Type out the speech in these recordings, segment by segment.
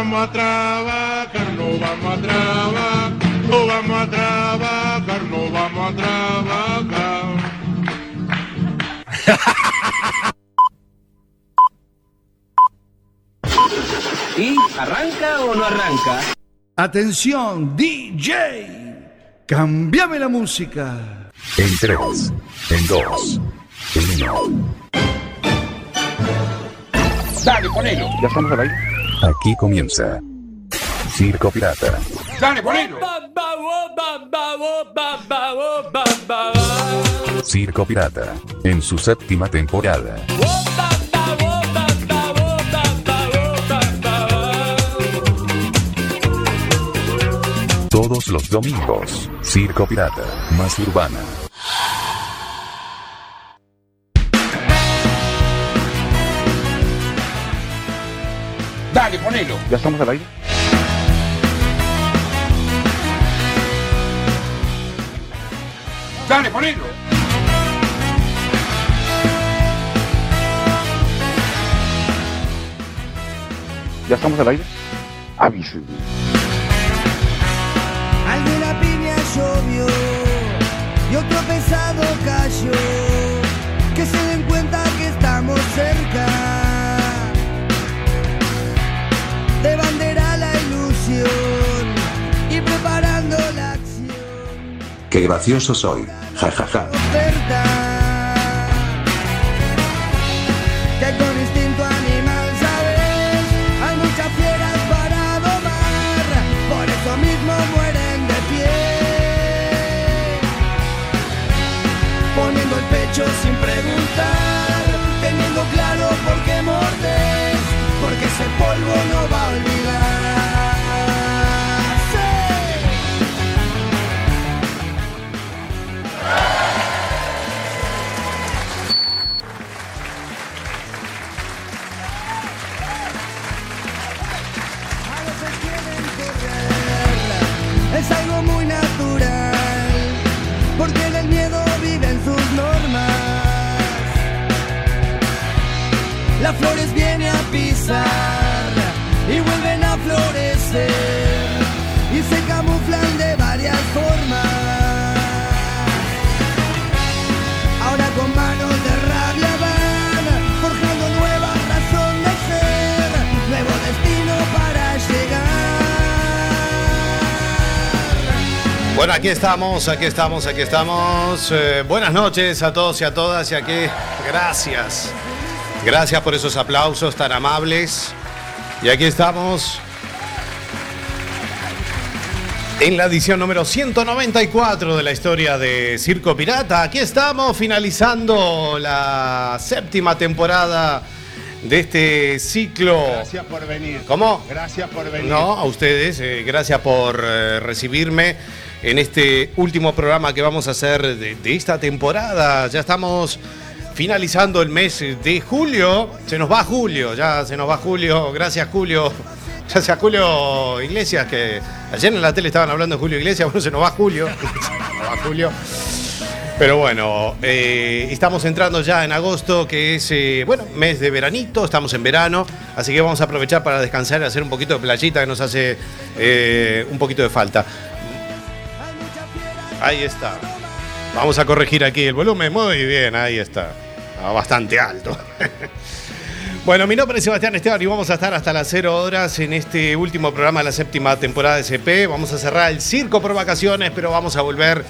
vamos a trabajar, no vamos a trabajar, no vamos a trabajar, no vamos a trabajar. ¿Y arranca o no arranca? Atención, DJ. Cambiame la música. En 3, en 2, en 1. Dale, ponelo. ¿Ya estamos al aire? Aquí comienza Circo Pirata. Dale, ponelo. Circo Pirata. En su séptima temporada. Todos los domingos. Circo Pirata. Más urbana. Dale, ponelo. ¿Ya estamos al aire? Dale, ponelo. ¿Ya estamos al aire? Avísenme. Al de la piña llovió y otro pesado cayó. Que se den cuenta que estamos cerca. De bandera la ilusión y preparando la acción. Qué gracioso soy. Ja, ja, ja. Que con instinto animal, ¿sabes? Hay muchas fieras para domar. Por eso mismo mueren de pie. Poniendo el pecho flores vienen a pisar y vuelven a y se camuflan de varias formas. Ahora con manos de rabia van forjando nueva razón de ser, nuevo destino para llegar. Bueno, aquí estamos, aquí estamos, aquí estamos. Eh, buenas noches a todos y a todas y aquí gracias. Gracias por esos aplausos tan amables. Y aquí estamos en la edición número 194 de la historia de Circo Pirata. Aquí estamos finalizando la séptima temporada de este ciclo. Gracias por venir. ¿Cómo? Gracias por venir. No, a ustedes, eh, gracias por eh, recibirme en este último programa que vamos a hacer de, de esta temporada. Ya estamos finalizando el mes de julio. Se nos va julio, ya se nos va julio. Gracias, Julio. Gracias, Julio Iglesias, que ayer en la tele estaban hablando de Julio Iglesias. Bueno, se nos va Julio. Va Julio. Pero bueno, eh, estamos entrando ya en agosto, que es, eh, bueno, mes de veranito, estamos en verano, así que vamos a aprovechar para descansar y hacer un poquito de playita que nos hace eh, un poquito de falta. Ahí está. Vamos a corregir aquí el volumen, muy bien, ahí está. Ah, bastante alto. Bueno, mi nombre es Sebastián Esteban y vamos a estar hasta las 0 horas en este último programa de la séptima temporada de CP. Vamos a cerrar el circo por vacaciones, pero vamos a volver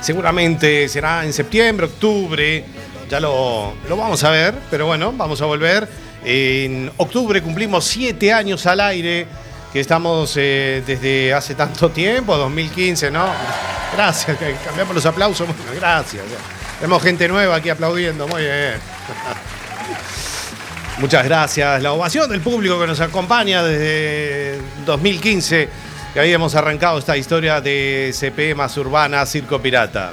Seguramente será en septiembre, octubre, ya lo, lo vamos a ver, pero bueno, vamos a volver. En octubre cumplimos siete años al aire, que estamos eh, desde hace tanto tiempo, 2015, ¿no? Gracias, cambiamos los aplausos, bueno, gracias. Tenemos gente nueva aquí aplaudiendo, muy bien. Muchas gracias. La ovación del público que nos acompaña desde 2015 que habíamos arrancado esta historia de CP más urbana, Circo Pirata.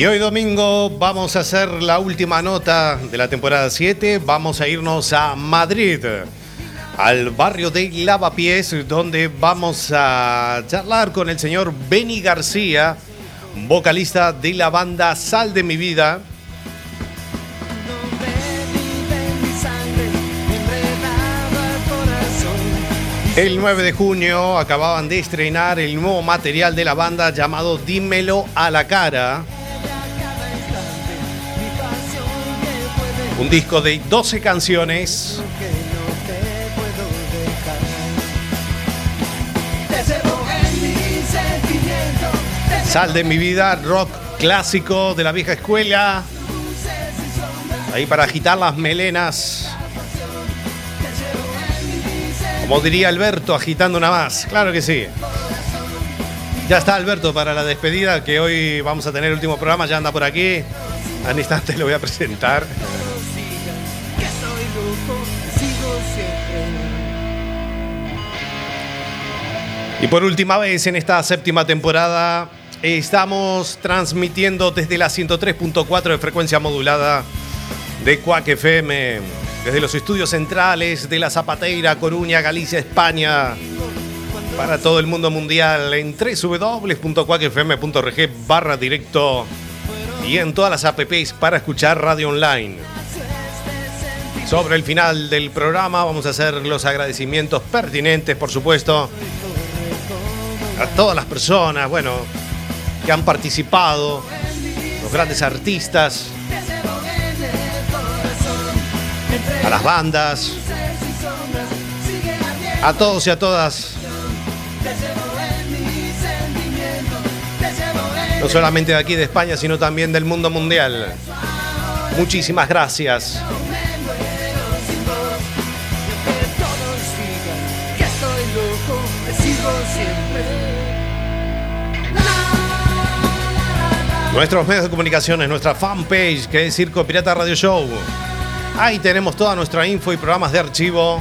Y hoy domingo vamos a hacer la última nota de la temporada 7. Vamos a irnos a Madrid, al barrio de Lavapiés, donde vamos a charlar con el señor Benny García, vocalista de la banda Sal de mi vida. El 9 de junio acababan de estrenar el nuevo material de la banda llamado Dímelo a la cara. Un disco de 12 canciones. Sal de mi vida, rock clásico de la vieja escuela. Ahí para agitar las melenas. Como diría Alberto, agitando una más. Claro que sí. Ya está Alberto para la despedida, que hoy vamos a tener el último programa, ya anda por aquí. Al instante lo voy a presentar. Y por última vez en esta séptima temporada estamos transmitiendo desde la 103.4 de frecuencia modulada de Cuac FM, desde los estudios centrales de La Zapateira, Coruña, Galicia, España, para todo el mundo mundial en www.cuacfm.org barra directo y en todas las apps para escuchar radio online. Sobre el final del programa vamos a hacer los agradecimientos pertinentes, por supuesto, a todas las personas, bueno, que han participado, los grandes artistas, a las bandas, a todos y a todas. No solamente de aquí de España, sino también del mundo mundial. Muchísimas gracias. Nuestros medios de comunicaciones, nuestra fanpage que es Circo Pirata Radio Show. Ahí tenemos toda nuestra info y programas de archivo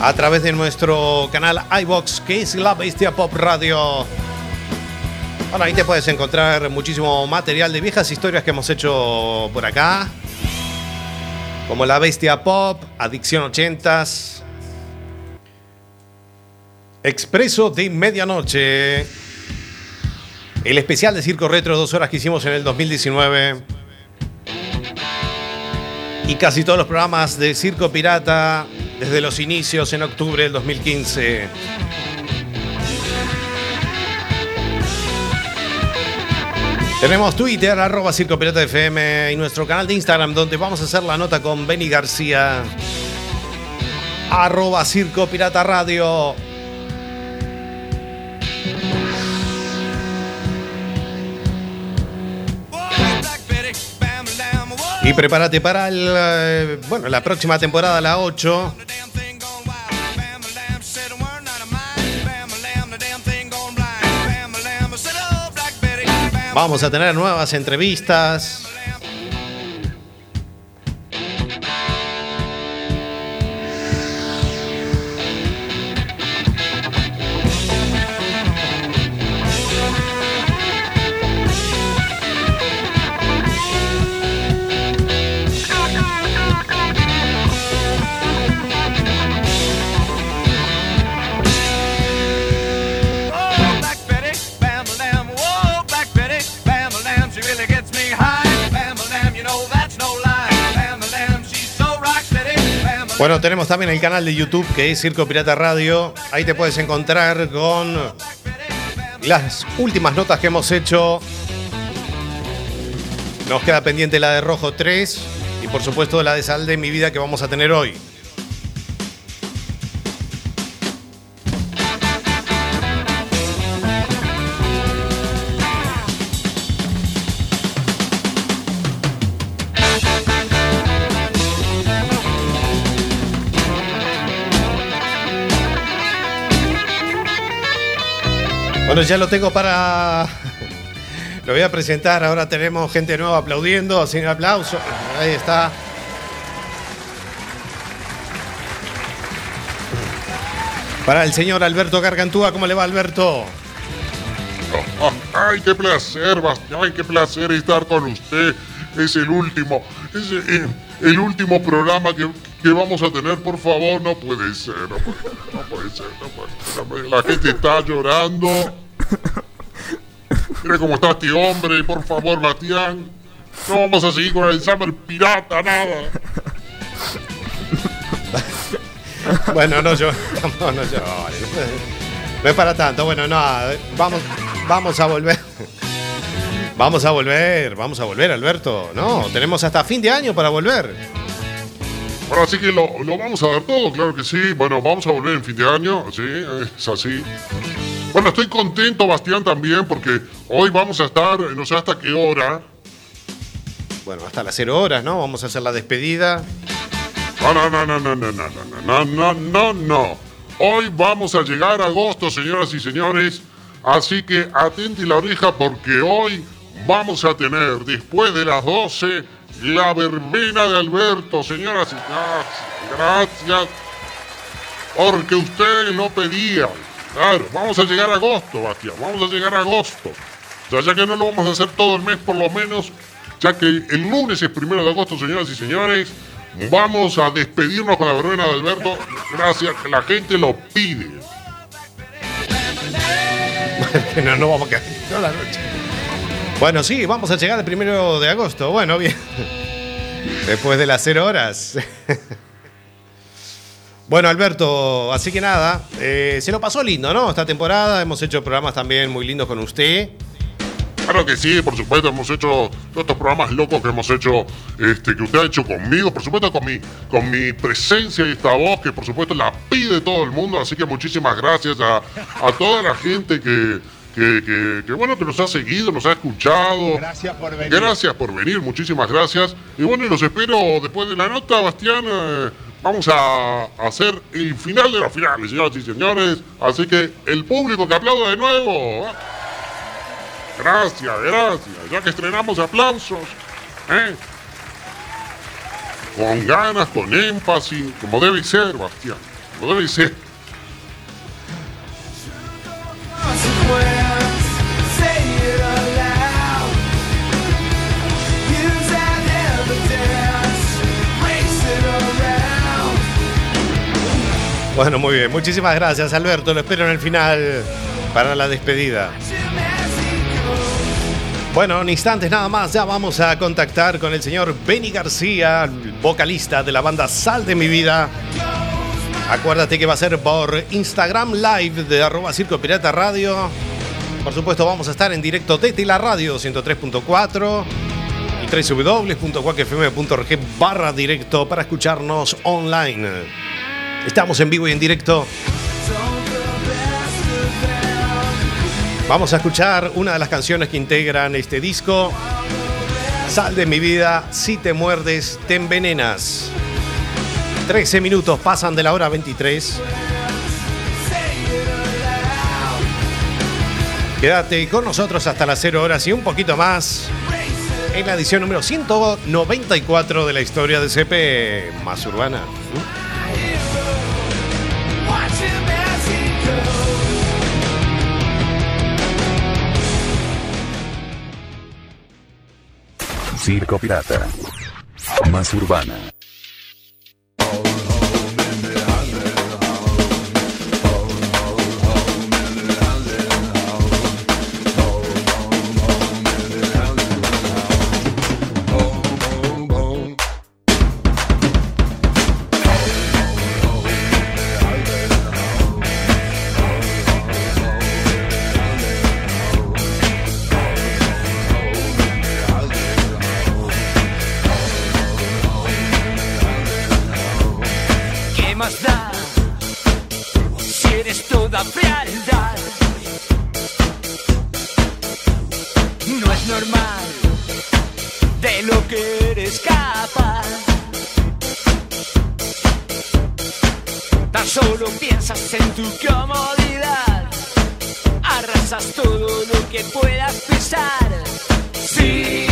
a través de nuestro canal iBox que es La Bestia Pop Radio. Ahí te puedes encontrar muchísimo material de viejas historias que hemos hecho por acá. Como La Bestia Pop, Adicción 80s, Expreso de Medianoche, el especial de Circo Retro, dos horas que hicimos en el 2019. Y casi todos los programas de Circo Pirata desde los inicios en octubre del 2015. Tenemos Twitter, arroba Circo Pirata FM y nuestro canal de Instagram donde vamos a hacer la nota con Benny García. Arroba Circo Pirata Radio. Y prepárate para el, eh, bueno, la próxima temporada, la 8. Vamos a tener nuevas entrevistas. Bueno, tenemos también el canal de YouTube que es Circo Pirata Radio. Ahí te puedes encontrar con las últimas notas que hemos hecho. Nos queda pendiente la de Rojo 3 y por supuesto la de Sal de mi vida que vamos a tener hoy. Bueno, ya lo tengo para. Lo voy a presentar. Ahora tenemos gente nueva aplaudiendo, sin aplauso. Ahí está. Para el señor Alberto Gargantúa, ¿cómo le va Alberto? Ay, qué placer, Bastián, qué placer estar con usted. Es el último, es el, el último programa que, que vamos a tener, por favor. No puede ser, no puede ser, no puede ser. La gente está llorando. Mira cómo está este hombre, por favor, Bastián. No vamos a seguir con el Summer Pirata, nada. Bueno, no yo. No, no llores. No es para tanto. Bueno, no. Vamos, vamos a volver. Vamos a volver, vamos a volver, Alberto. No, tenemos hasta fin de año para volver. Bueno, así que lo, lo vamos a dar todo, claro que sí. Bueno, vamos a volver en fin de año, sí, es así. Bueno, estoy contento, Bastián, también, porque hoy vamos a estar, no sé hasta qué hora. Bueno, hasta las cero horas, ¿no? Vamos a hacer la despedida. No, no, no, no, no, no, no, no, no, no, no, no. Hoy vamos a llegar a agosto, señoras y señores. Así que atente la oreja porque hoy vamos a tener, después de las 12, la verbena de Alberto, señoras y señores. Gracias. Porque ustedes lo pedían. Claro, vamos a llegar a agosto, Bastián. Vamos a llegar a agosto. O sea, ya que no lo vamos a hacer todo el mes por lo menos, ya que el lunes es primero de agosto, señoras y señores, vamos a despedirnos con la verbena de Alberto. Gracias, la gente lo pide. no, no vamos a quedar toda la noche. Bueno, sí, vamos a llegar el primero de agosto. Bueno, bien. Después de las cero horas. Bueno, Alberto, así que nada, eh, se lo pasó lindo, ¿no? Esta temporada hemos hecho programas también muy lindos con usted. Claro que sí, por supuesto, hemos hecho todos estos programas locos que hemos hecho, este, que usted ha hecho conmigo, por supuesto con mi, con mi presencia y esta voz, que por supuesto la pide todo el mundo, así que muchísimas gracias a, a toda la gente que, que, que- que, bueno, que nos ha seguido, nos ha escuchado. Gracias por venir. Gracias por venir, muchísimas gracias. Y bueno, y los espero después de la nota, Bastián. eh, vamos a hacer el final de los finales, señoras y señores. Así que el público que aplauda de nuevo. ¿eh? Gracias, gracias. Ya que estrenamos aplausos. ¿eh? Con ganas, con énfasis, como debe ser, Bastián. Como debe ser. Bueno, muy bien. Muchísimas gracias, Alberto. Lo espero en el final para la despedida. Bueno, en instantes nada más, ya vamos a contactar con el señor Benny García, vocalista de la banda Sal de mi vida. Acuérdate que va a ser por Instagram Live de arroba Circo Pirata Radio. Por supuesto, vamos a estar en directo desde la radio 103.4 y www.cuacfm.org barra directo para escucharnos online. Estamos en vivo y en directo. Vamos a escuchar una de las canciones que integran este disco. Sal de mi vida, si te muerdes, te envenenas. 13 minutos pasan de la hora 23. Quédate con nosotros hasta las 0 horas y un poquito más en la edición número 194 de la historia de CP más urbana. Circo Pirata. Más urbana. Piensas en tu comodidad. Arrasas todo lo que puedas pisar. Si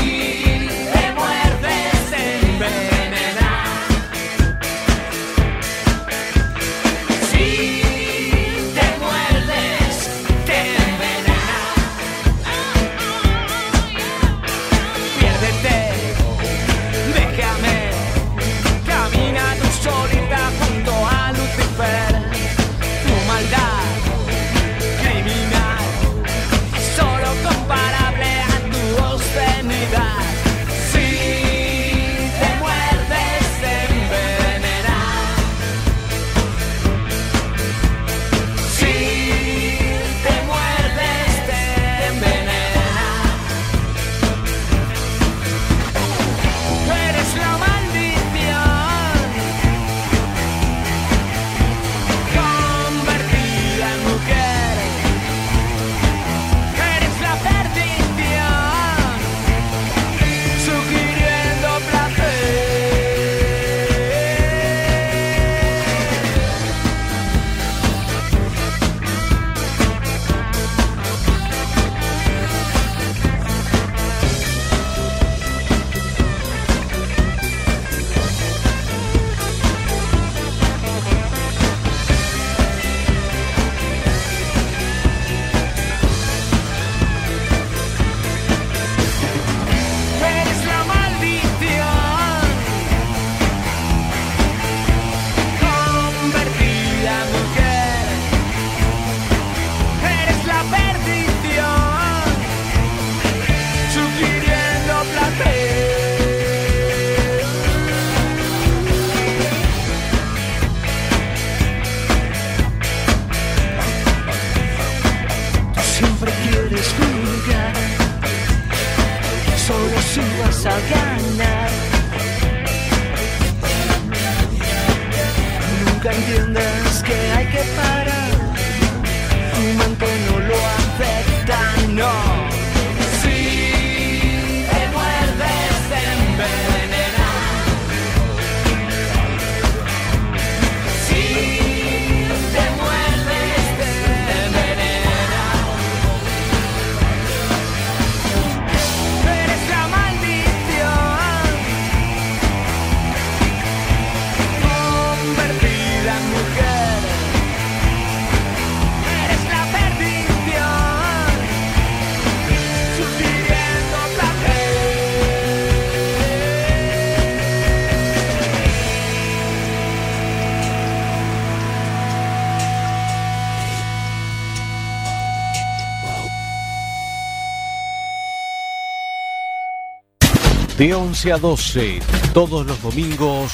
De 11 a 12, todos los domingos,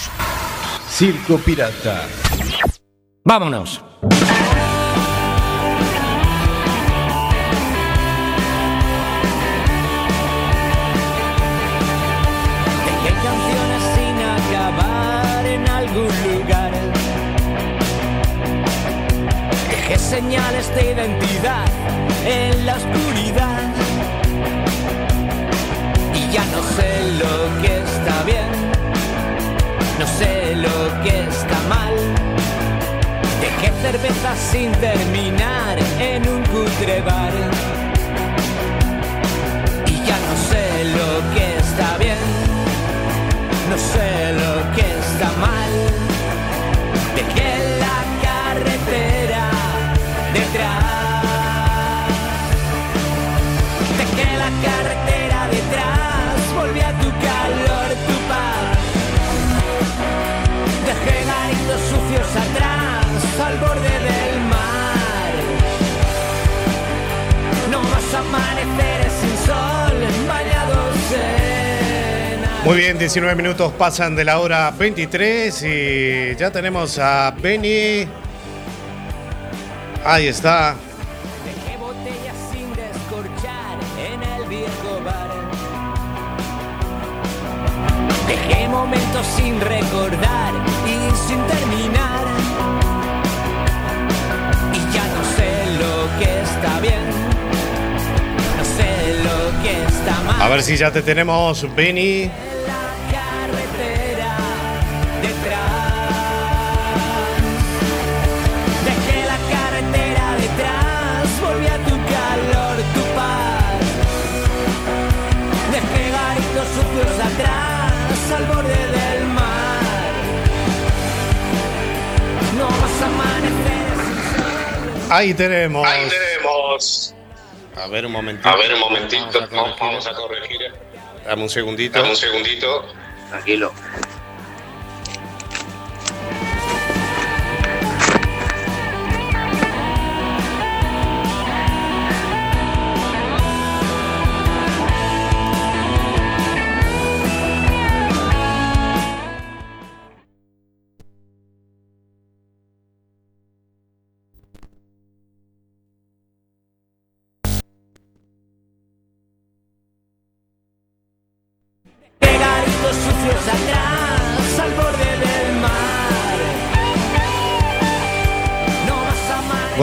Circo Pirata. Vámonos. Dejé canciones sin acabar en algún lugar. Dejé señales de identidad en la oscuridad. Ya no sé lo que está bien, no sé lo que está mal. Dejé cerveza sin terminar en un cutre bar. Y ya no sé lo que está bien, no sé lo que está mal. Dejé la carretera detrás. Dejé la carretera detrás, volví a tu calor, tu paz. Dejé garitos sucios atrás, al borde del mar. No más amaneceres sin sol, bañados en Muy bien, 19 minutos pasan de la hora 23 y ya tenemos a Benny. Ahí está. Dejé momentos sin recordar y sin terminar. Y ya no sé lo que está bien, no sé lo que está mal. A ver si ya te tenemos, Benny. Ahí tenemos. Ahí tenemos. A ver un momentito. A ver un momentito, Vamos a vamos, corregir. a corregir. Dame un segundito. Dame un segundito. Tranquilo.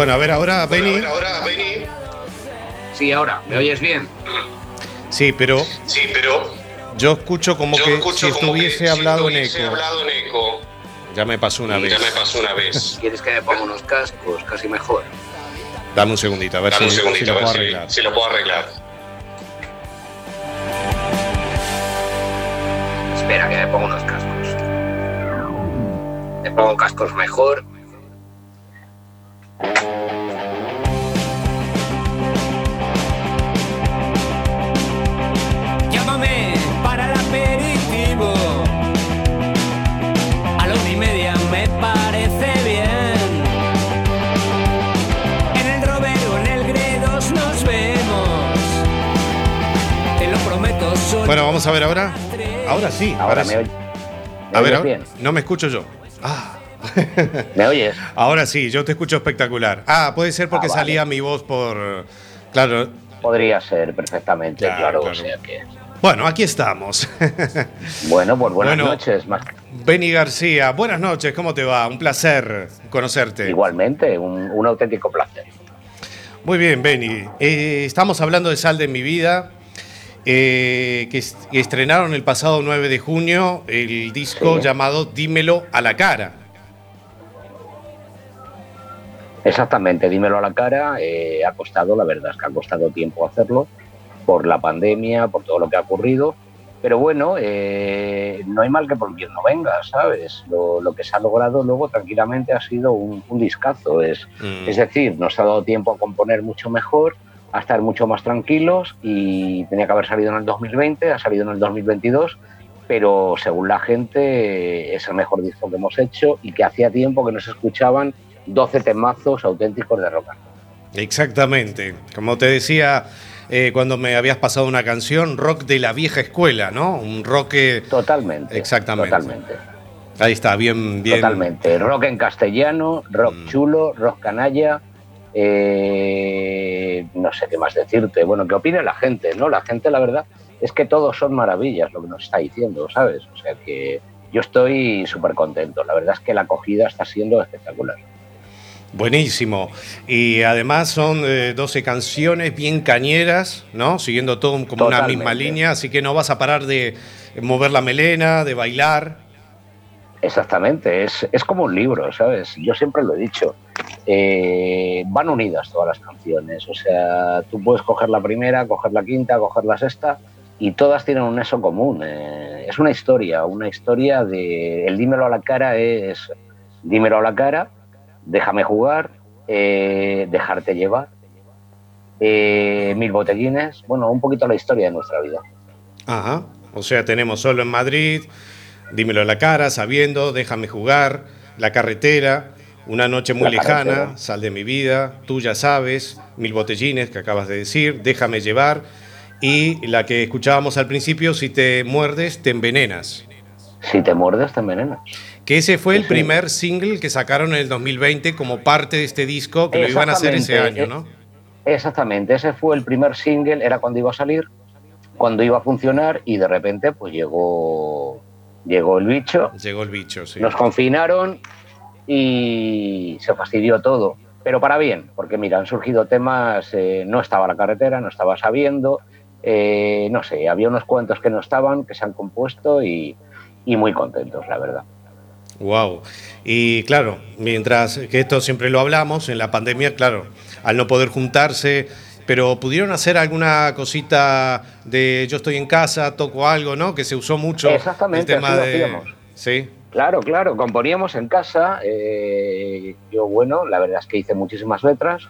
Bueno, a ver ahora, Benny. Bueno, a ver, ahora, Benny. Sí, ahora, ¿me oyes bien? Sí, pero Sí, pero yo escucho como yo que escucho si como que estuviese si hablado en eco. hablado en eco. Ya me pasó una vez. Ya me pasó una vez. ¿Quieres que me ponga unos cascos? Casi mejor. Dame un segundito, a ver Dame si, un segundito, si lo a ver puedo si- arreglar. si lo puedo arreglar. Espera, que me ponga unos cascos. Me pongo cascos mejor. Llámame para el aperitivo. A la una y media me parece bien. En el Robero, en el Gredos nos vemos. Te lo prometo, soy Bueno, vamos a ver ahora. Ahora sí, ahora, Ahora sí. me, oy- ¿me A ver, ahora- no me escucho yo. Ah, ¿Me oyes? ahora sí, yo te escucho espectacular. Ah, puede ser porque Ah, vale. salía mi voz por. Claro, Podría ser perfectamente, Claro, claro. claro. O sea que. Bueno, aquí estamos. Bueno, pues buenas Bueno. noches. Más Benny García, buenas noches, ¿cómo te va? Un placer conocerte. igualmente, un, un auténtico placer. Muy bien, Benny. Eh, estamos hablando de Sal de mi vida, eh, que, es- que estrenaron el pasado 9 de junio el disco Sí. llamado Dímelo a la cara. Exactamente, dímelo a la cara. eh, ha costado, la verdad es que ha costado tiempo hacerlo por la pandemia, por todo lo que ha ocurrido. Pero bueno, eh, no hay mal que por bien no venga, ¿sabes? Lo, lo que se ha logrado luego tranquilamente ha sido un, un discazo. Es, Mm. es decir, nos ha dado tiempo a componer mucho mejor, a estar mucho más tranquilos y tenía que haber salido en el 2020, ha salido en el 2022, pero según la gente es el mejor disco que hemos hecho y que hacía tiempo que no se escuchaban 12 temazos auténticos de rock. Exactamente. Como te decía eh, cuando me habías pasado una canción, rock de la vieja escuela, ¿no? Un rock que... Totalmente. Exactamente. Totalmente. Ahí está, bien, bien. Totalmente. Rock en castellano, rock Mm. chulo, rock canalla. eh, no sé qué más decirte. Bueno, ¿qué opina la gente? ¿no? La gente, la verdad, es que todos son maravillas lo que nos está diciendo, ¿sabes? O sea que yo estoy súper contento. La verdad es que la acogida está siendo espectacular. Buenísimo. Y además son eh, 12 canciones bien cañeras, ¿no? Siguiendo todo como una misma línea, así que no vas a parar de mover la melena, de bailar. Exactamente, es, es como un libro, ¿sabes? Yo siempre lo he dicho. Eh, van unidas todas las canciones. O sea, tú puedes coger la primera, coger la quinta, coger la sexta y todas tienen un eso común. Eh, es una historia, una historia de. El dímelo a la cara es. Dímelo a la cara, déjame jugar, eh, dejarte llevar, eh, mil botellines. Bueno, un poquito la historia de nuestra vida. Ajá. O sea, tenemos solo en Madrid, dímelo a la cara, sabiendo, déjame jugar, la carretera, una noche muy La lejana, carretera. sal de mi vida, tú ya sabes, mil botellines que acabas de decir, déjame llevar. Y la que escuchábamos al principio, si te muerdes, te envenenas. Si te muerdes, te envenenas. Que ese fue el Sí. primer single que sacaron en el 2020 como parte de este disco, que lo iban a hacer ese año. ¿no? Exactamente, ese fue el primer single, era cuando iba a salir, cuando iba a funcionar y de repente pues llegó, llegó el bicho, Llegó el bicho, sí. nos confinaron y se fastidió todo. Pero para bien, porque mira, han surgido temas, eh, no estaba la carretera, no estaba sabiendo, eh, no sé, había unos cuantos que no estaban, que se han compuesto y, y muy contentos, la verdad. Wow. Y claro, mientras que esto siempre lo hablamos, en la pandemia, claro, al no poder juntarse, pero pudieron hacer alguna cosita de yo estoy en casa, toco algo, ¿no? Que se usó mucho Exactamente, el tema así de. Sí. Claro, claro, componíamos en casa. eh, yo, bueno, la verdad es que hice muchísimas letras.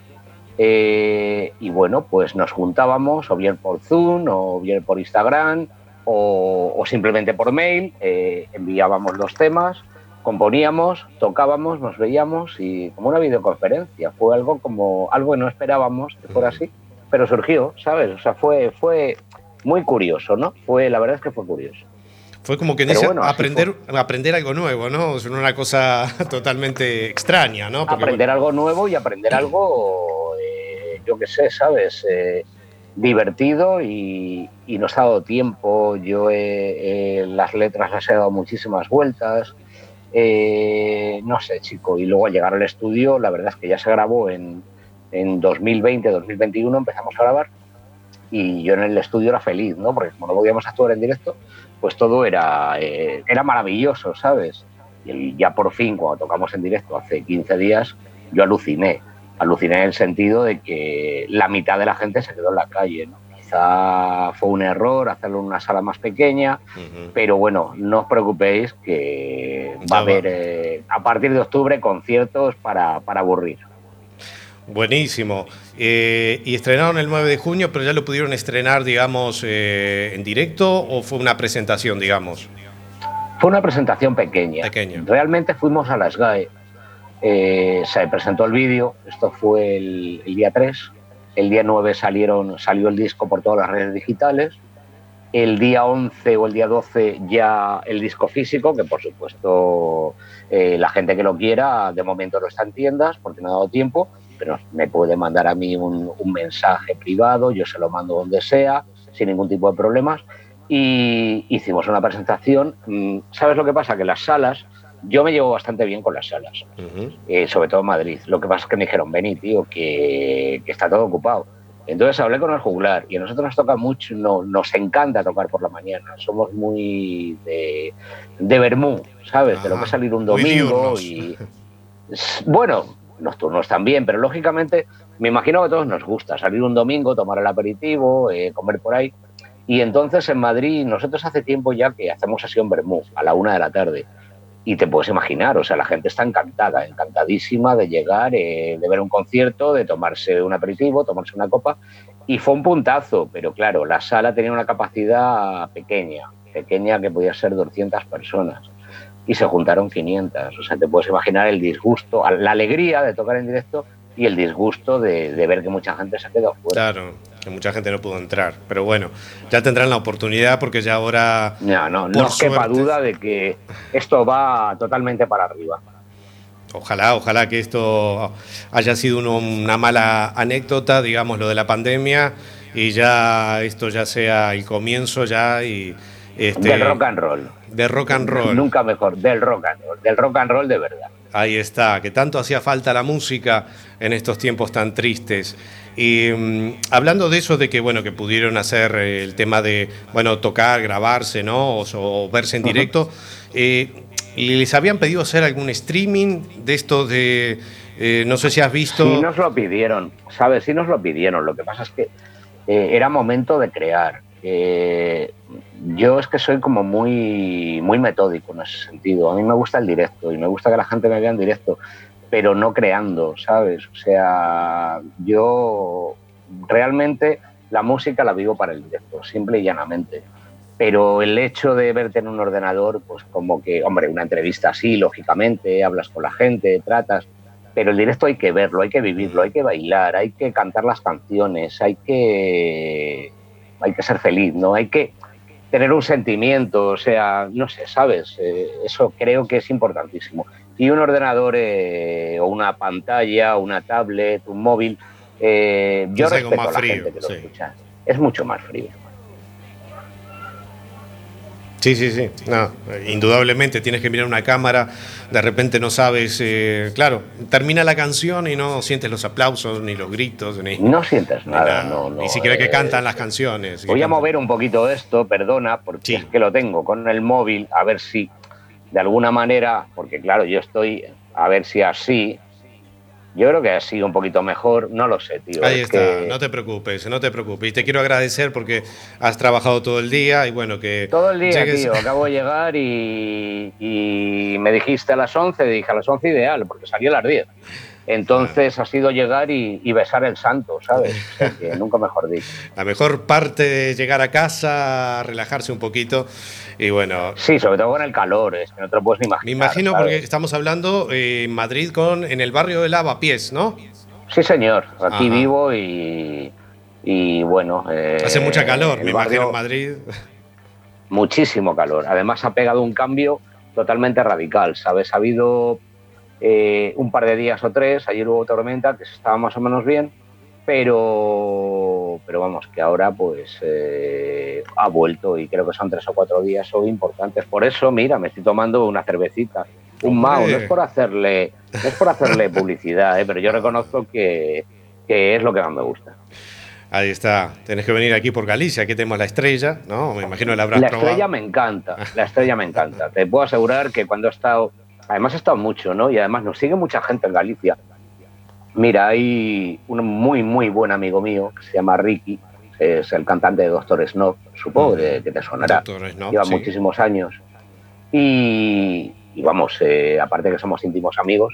eh, y bueno, pues nos juntábamos o bien por Zoom o bien por Instagram o, o simplemente por mail. eh, enviábamos los temas, componíamos, tocábamos, nos veíamos y como una videoconferencia. Fue algo como algo que no esperábamos que fuera así, pero surgió, ¿sabes? O sea, fue, fue muy curioso, ¿no? Fue, la verdad es que fue curioso. Fue como que dice, bueno, aprender, aprender algo nuevo, ¿no? Es una cosa totalmente extraña, ¿no? Porque, aprender algo nuevo y aprender algo, eh, yo qué sé, ¿sabes? Eh, divertido y, y nos ha dado tiempo. Yo he- eh, las letras las he dado muchísimas vueltas. Eh, no sé, chico. Y luego al llegar al estudio, la verdad es que ya se grabó en, en 2020, 2021, empezamos a grabar. Y yo en el estudio era feliz, ¿no? Porque como no podíamos actuar en directo, pues todo era, eh, era maravilloso, ¿sabes? Y ya por fin, cuando tocamos en directo hace 15 días, yo aluciné. Aluciné en el sentido de que la mitad de la gente se quedó en la calle. ¿no? Quizá fue un error hacerlo en una sala más pequeña, pero bueno, no os preocupéis que Ya va a haber eh, a partir de octubre conciertos para, para aburrir. Buenísimo. Eh, y estrenaron el 9 de junio, pero ya lo pudieron estrenar, digamos, eh, en directo o fue una presentación, digamos. Fue una presentación pequeña. Pequeña. Realmente fuimos a las GAE. Eh, se presentó el vídeo, esto fue el, el día 3. El día 9 salieron, salió el disco por todas las redes digitales. El día 11 o el día 12 ya el disco físico, que por supuesto eh, la gente que lo quiera de momento no está en tiendas porque no ha dado tiempo. pero me puede mandar a mí un, mensaje privado, yo se lo mando donde sea, sin ningún tipo de problemas. Y hicimos una presentación. Mm, ¿Sabes lo que pasa? Que las salas, yo me llevo bastante bien con las salas, eh, sobre todo en Madrid. Lo que pasa es que me dijeron, vení, tío, que, que está todo ocupado. Entonces hablé con el juglar y a nosotros nos toca mucho, no, nos encanta tocar por la mañana. Somos muy de, de vermú, ¿sabes? de lo que es salir un domingo y. Bueno, nocturnos también, pero lógicamente me imagino que a todos nos gusta salir un domingo, tomar el aperitivo, eh, comer por ahí. Y entonces en Madrid, nosotros hace tiempo ya que hacemos sesión vermú a la una de la tarde. Y te puedes imaginar, o sea, la gente está encantada, encantadísima de llegar, eh, de ver un concierto, de tomarse un aperitivo, tomarse una copa. Y fue un puntazo, pero claro, la sala tenía una capacidad pequeña, pequeña que podía ser 200 personas. Y se juntaron 500. O sea, te puedes imaginar el disgusto, la alegría de tocar en directo y el disgusto de, ver que mucha gente se ha quedado fuera. Claro, que mucha gente no pudo entrar. Pero bueno, ya tendrán la oportunidad porque ya ahora. No, no, no quepa duda de que esto va totalmente para arriba. Ojalá, ojalá que esto haya sido uno- una mala anécdota, digamos, lo de la pandemia, y ya esto ya sea el comienzo ya y este del rock and roll. de rock and roll. Nunca mejor, del rock and roll, del rock and roll de verdad. Ahí está, que tanto hacía falta la música en estos tiempos tan tristes. Y mm, hablando de eso, de que bueno, que pudieron hacer eh, el tema de bueno, tocar, grabarse, ¿no? O, o verse en directo. eh, y les habían pedido hacer algún streaming de esto de. eh, no sé si has visto. Sí nos lo pidieron, ¿sabes? Sí nos lo pidieron. Lo que pasa es que eh, era momento de crear. Eh, yo es que soy como muy, muy metódico en ese sentido. A mí me gusta el directo y me gusta que la gente me vea en directo, pero no creando, ¿sabes? O sea, yo realmente la música la vivo para el directo, simple y llanamente. Pero el hecho de verte en un ordenador, pues como que, hombre, una entrevista así, lógicamente, hablas con la gente, tratas, pero el directo hay que verlo, hay que vivirlo, hay que bailar, hay que cantar las canciones, hay que, hay que ser feliz, ¿no? Hay que tener un sentimiento, o sea, no sé, ¿sabes? Eh, eso creo que es importantísimo. Y un ordenador eh, o una pantalla, una tablet, un móvil, eh, yo Es respeto a la frío, gente que lo sí. escucha. Es mucho más frío. Sí, sí, sí. No, indudablemente tienes que mirar una cámara, de repente no sabes, eh, claro, termina la canción y no sientes los aplausos, ni los gritos, ni, No sientes ni nada, no, no. ni siquiera que eh, cantan las canciones. Voy a mover un poquito esto, perdona, porque es que lo tengo con el móvil, a ver si de alguna manera, porque claro, yo estoy, a ver si así, yo creo que así un poquito mejor, no lo sé, tío. Ahí es está, que no te preocupes, no te preocupes. Y te quiero agradecer porque has trabajado todo el día y bueno, que... todo el día, llegues- tío, acabo de llegar y, y me dijiste a las 11, dije a las 11 ideal, porque salí a las 10. Entonces ha sido llegar y, y besar el santo, ¿sabes? O sea, que nunca mejor dicho. La mejor parte de llegar a casa, relajarse un poquito y bueno... Sí, sobre todo con el calor, es que no te lo puedes ni imaginar. Me imagino ¿sabes? porque estamos hablando eh, en Madrid con en el barrio de Lavapiés, ¿no? Sí, señor. Aquí Ajá. vivo y, y bueno. eh, Hace mucha calor, me barrio- imagino en Madrid. Muchísimo calor. Además, ha pegado un cambio totalmente radical, ¿sabes? Ha habido eh, un par de días o tres, ayer hubo tormenta, que se estaba más o menos bien, pero, pero vamos, que ahora pues eh, ha vuelto y creo que son tres o cuatro días hoy importantes. Por eso, mira, me estoy tomando una cervecita, un Mao, no es por hacerle, no es por hacerle publicidad, ¿eh? pero yo reconozco que, que es lo que más me gusta. Ahí está, tenés que venir aquí por Galicia, aquí tenemos la estrella, ¿no? Me imagino la habrás La probado. estrella me encanta, la estrella me encanta. Te puedo asegurar que cuando he estado, además he estado mucho, ¿no? Y además nos sigue mucha gente en Galicia. Mira, hay un muy, muy buen amigo mío que se llama Ricky, es el cantante de Doctor Snob, supongo que, que te sonará. Doctor Snob, Lleva sí. muchísimos años. Y, y vamos, eh, aparte que somos íntimos amigos,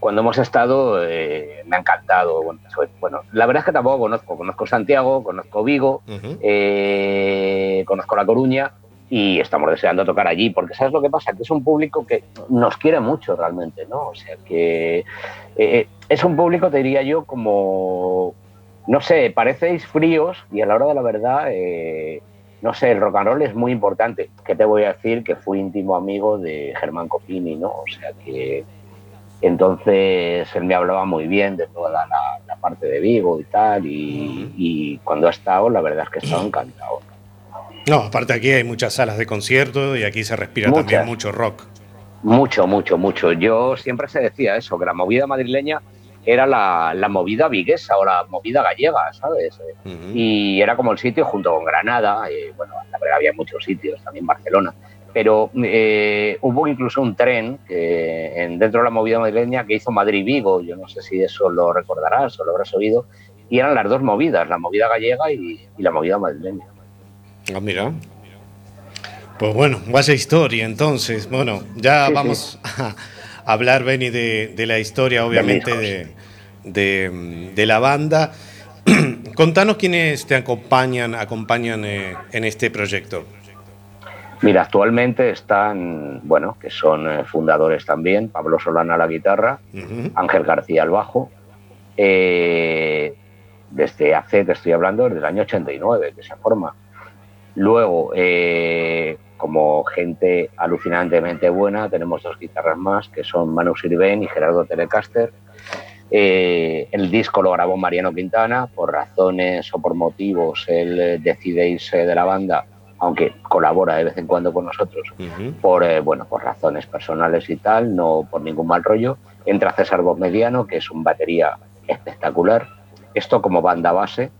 cuando hemos estado eh, me ha encantado. Bueno, soy- bueno, la verdad es que tampoco conozco. Conozco Santiago, conozco Vigo, eh, conozco La Coruña y estamos deseando tocar allí, porque ¿sabes lo que pasa? Que es un público que nos quiere mucho realmente, ¿no? O sea, que eh, es un público, te diría yo, como, no sé, parecéis fríos y a la hora de la verdad, eh, no sé, el rock and roll es muy importante. ¿Qué te voy a decir? Que fui íntimo amigo de Germán Copini, ¿no? O sea, que Entonces él me hablaba muy bien de toda la, parte de Vigo y tal, y, y cuando ha estado, la verdad es que he estado encantado. No, aparte aquí hay muchas salas de concierto y aquí se respira Muchas. también mucho rock. Mucho, mucho, mucho. Yo siempre se decía eso, que la movida madrileña era la, la movida viguesa o la movida gallega, ¿sabes? Y era como el sitio junto con Granada, eh, bueno, había muchos sitios, también Barcelona, pero eh, hubo incluso un tren que, en, dentro de la movida madrileña que hizo Madrid-Vigo, yo no sé si eso lo recordarás o lo habrás oído, y eran las dos movidas, la movida gallega y, y la movida madrileña. Ah, mira. Pues bueno, vaya historia entonces. Bueno, ya Sí, vamos a hablar, Benny, de, de la historia, obviamente, de, de, de la banda. Contanos quiénes te acompañan, acompañan eh, en este proyecto. Mira, actualmente están, bueno, que son eh, fundadores también, Pablo Solana a la guitarra. Ángel García al bajo, eh, desde hace, te estoy hablando, desde el año 89 que se forma. Luego, eh, como gente alucinantemente buena, tenemos dos guitarras más, que son Manu Sirven y Gerardo Telecaster. Eh, el disco lo grabó Mariano Quintana, por razones o por motivos, él eh, decide irse de la banda, aunque colabora de vez en cuando con nosotros, por, eh, bueno, por razones personales y tal, no por ningún mal rollo. Entra César Voz Mediano, que es un batería espectacular. Esto como banda base.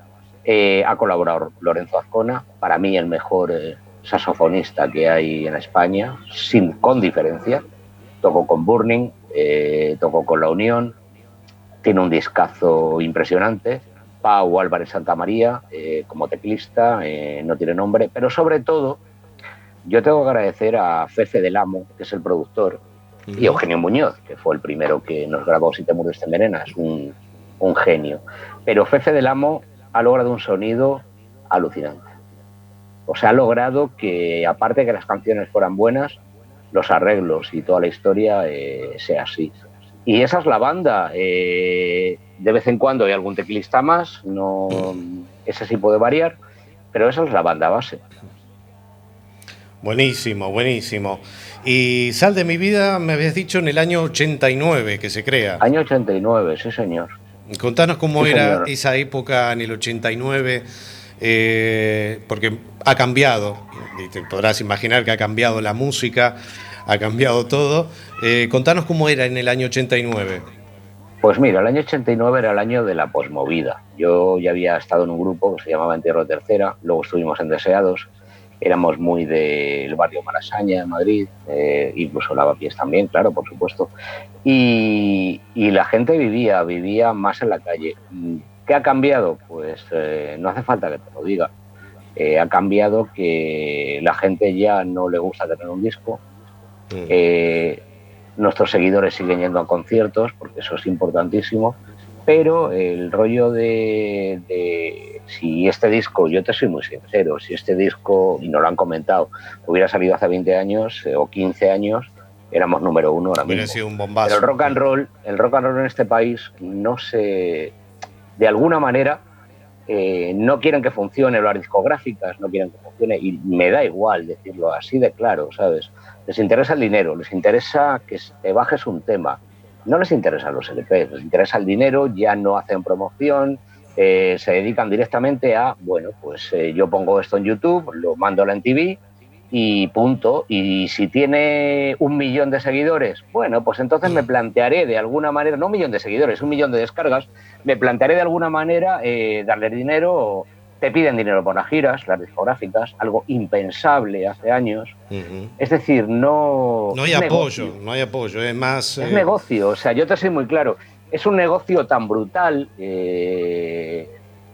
Eh, ha colaborado Lorenzo Azcona, para mí el mejor eh, saxofonista que hay en España, sin, con diferencia. Tocó con Burning, eh, tocó con La Unión, tiene un discazo impresionante. Pau Álvarez Santamaría, eh, como teclista, eh, no tiene nombre, pero sobre todo yo tengo que agradecer a Fefe del Amo, que es el productor, y Eugenio Muñoz, que fue el primero que nos grabó Si te mueres te envenenas, un, un genio. Pero Fefe del Amo ha logrado un sonido alucinante. O sea, ha logrado que, aparte de que las canciones fueran buenas, los arreglos y toda la historia eh, sea así. Y esa es la banda. eh, de vez en cuando hay algún teclista más, no, ese sí puede variar, pero esa es la banda base. Buenísimo, buenísimo. Y Sal de mi vida, me habías dicho en el año 89 que se crea. Año 89, sí señor. Contanos cómo Sí, era señor. esa época en el 89, eh, porque ha cambiado, y te podrás imaginar que ha cambiado la música, ha cambiado todo. Eh, contanos cómo era en el año 89. Pues mira, el año 89 era el año de la posmovida. Yo ya había estado en un grupo que se llamaba Entierro Tercera, luego estuvimos en Deseados, éramos muy del barrio Malasaña, en Madrid, eh, incluso Lavapiés también, claro, por supuesto. Y, y la gente vivía, vivía más en la calle. ¿Qué ha cambiado? Pues eh, no hace falta que te lo diga. Eh, ha cambiado que la gente ya no le gusta tener un disco, eh, nuestros seguidores siguen yendo a conciertos, porque eso es importantísimo, pero el rollo de, de si este disco, yo te soy muy sincero, si este disco, y nos lo han comentado, hubiera salido hace 20 años eh, o 15 años, éramos número uno ahora mismo. sido un bombazo. Pero el rock and roll, el rock and roll en este país no se, de alguna manera, eh, no quieren que funcione las discográficas, no quieren que funcione, y me da igual decirlo así de claro, ¿sabes? Les interesa el dinero, les interesa que te bajes un tema, no les interesan los LP, les interesa el dinero, ya no hacen promoción, eh, se dedican directamente a, bueno, pues eh, yo pongo esto en YouTube, lo mando a la MTV y punto. Y si tiene un millón de seguidores, bueno, pues entonces me plantearé de alguna manera, no un millón de seguidores, un millón de descargas, me plantearé de alguna manera eh, darle dinero. Te piden dinero por las giras, las discográficas, algo impensable hace años. Es decir, no. No hay apoyo, negocio. no hay apoyo, es más... Es eh, negocio, o sea, yo te soy muy claro. Es un negocio tan brutal, eh,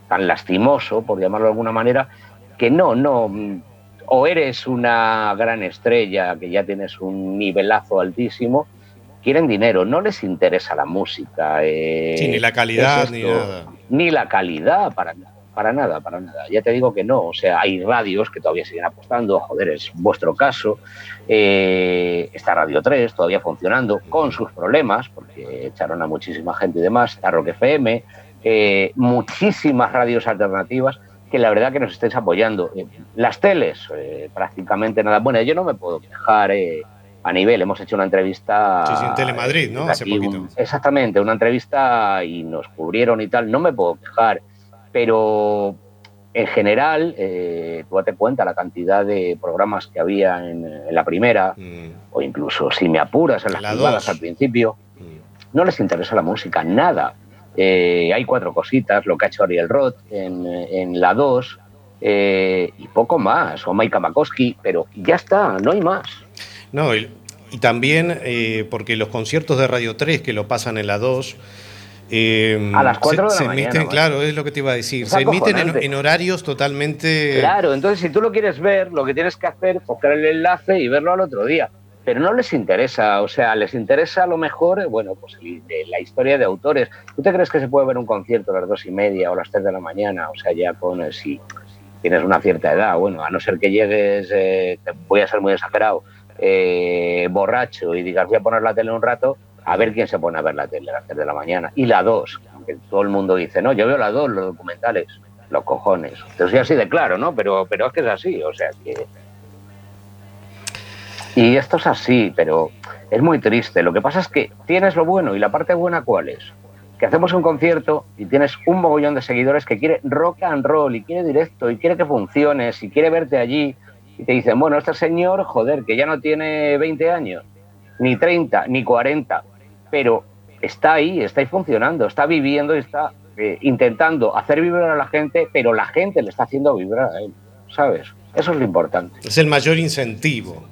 tan lastimoso, por llamarlo de alguna manera, que no, no. O eres una gran estrella, que ya tienes un nivelazo altísimo, quieren dinero, no les interesa la música. eh, Sí, ni la calidad, es ni nada. Ni la calidad, para nada. Para nada, para nada. Ya te digo que no. O sea, hay radios que todavía siguen apostando. Joder, es vuestro caso. Eh, está Radio 3 todavía funcionando con sus problemas, porque echaron a muchísima gente y demás. Está Rock FM, eh, muchísimas radios alternativas que la verdad que nos estáis apoyando. Eh, las teles, eh, prácticamente nada. Bueno, yo no me puedo quejar. eh, a nivel. Hemos hecho una entrevista. Sí, sí, en Telemadrid, ¿no? Hace poquito. un- exactamente, una entrevista y nos cubrieron y tal. No me puedo quejar, pero en general, eh, tú date cuenta la cantidad de programas que había en, en la primera, o incluso si me apuras en las Mm. La privadas al principio, no les interesa la música, nada. Eh, hay cuatro cositas, lo que ha hecho Ariel Roth en, en la 2 eh, y poco más, o Maika Makowski, pero ya está, no hay más. No, y, y también porque los conciertos de Radio 3 que lo pasan en la 2. Eh, A las cuatro se, de la se mañana, emiten, claro, es lo que te iba a decir. Es Se emiten en, horarios totalmente. Claro, entonces si tú lo quieres ver, lo que tienes que hacer es coger el enlace y verlo al otro día. Pero no les interesa, o sea, les interesa a lo mejor, eh, bueno, pues el- de la historia de autores. ¿Tú te crees que se puede ver un concierto a las dos y media o a las tres de la mañana? O sea, ya con, eh, si tienes una cierta edad, bueno, a no ser que llegues, eh, voy a ser muy exagerado, eh, borracho y digas voy a poner la tele un rato, a ver quién se pone a ver la tele a las tres de la mañana. Y la dos, que todo el mundo dice, no, yo veo la dos, los documentales, los cojones. Entonces así de claro, ¿no? Pero, pero es que es así, o sea que... Y esto es así, pero es muy triste. Lo que pasa es que tienes lo bueno y la parte buena cuál es. Que hacemos un concierto y tienes un mogollón de seguidores que quiere rock and roll y quiere directo y quiere que funciones y quiere verte allí y te dicen, bueno, este señor, joder, que ya no tiene 20 años, ni 30, ni 40, pero está ahí, está ahí funcionando, está viviendo y está eh, intentando hacer vibrar a la gente, pero la gente le está haciendo vibrar a él, ¿sabes? Eso es lo importante. Es el mayor incentivo.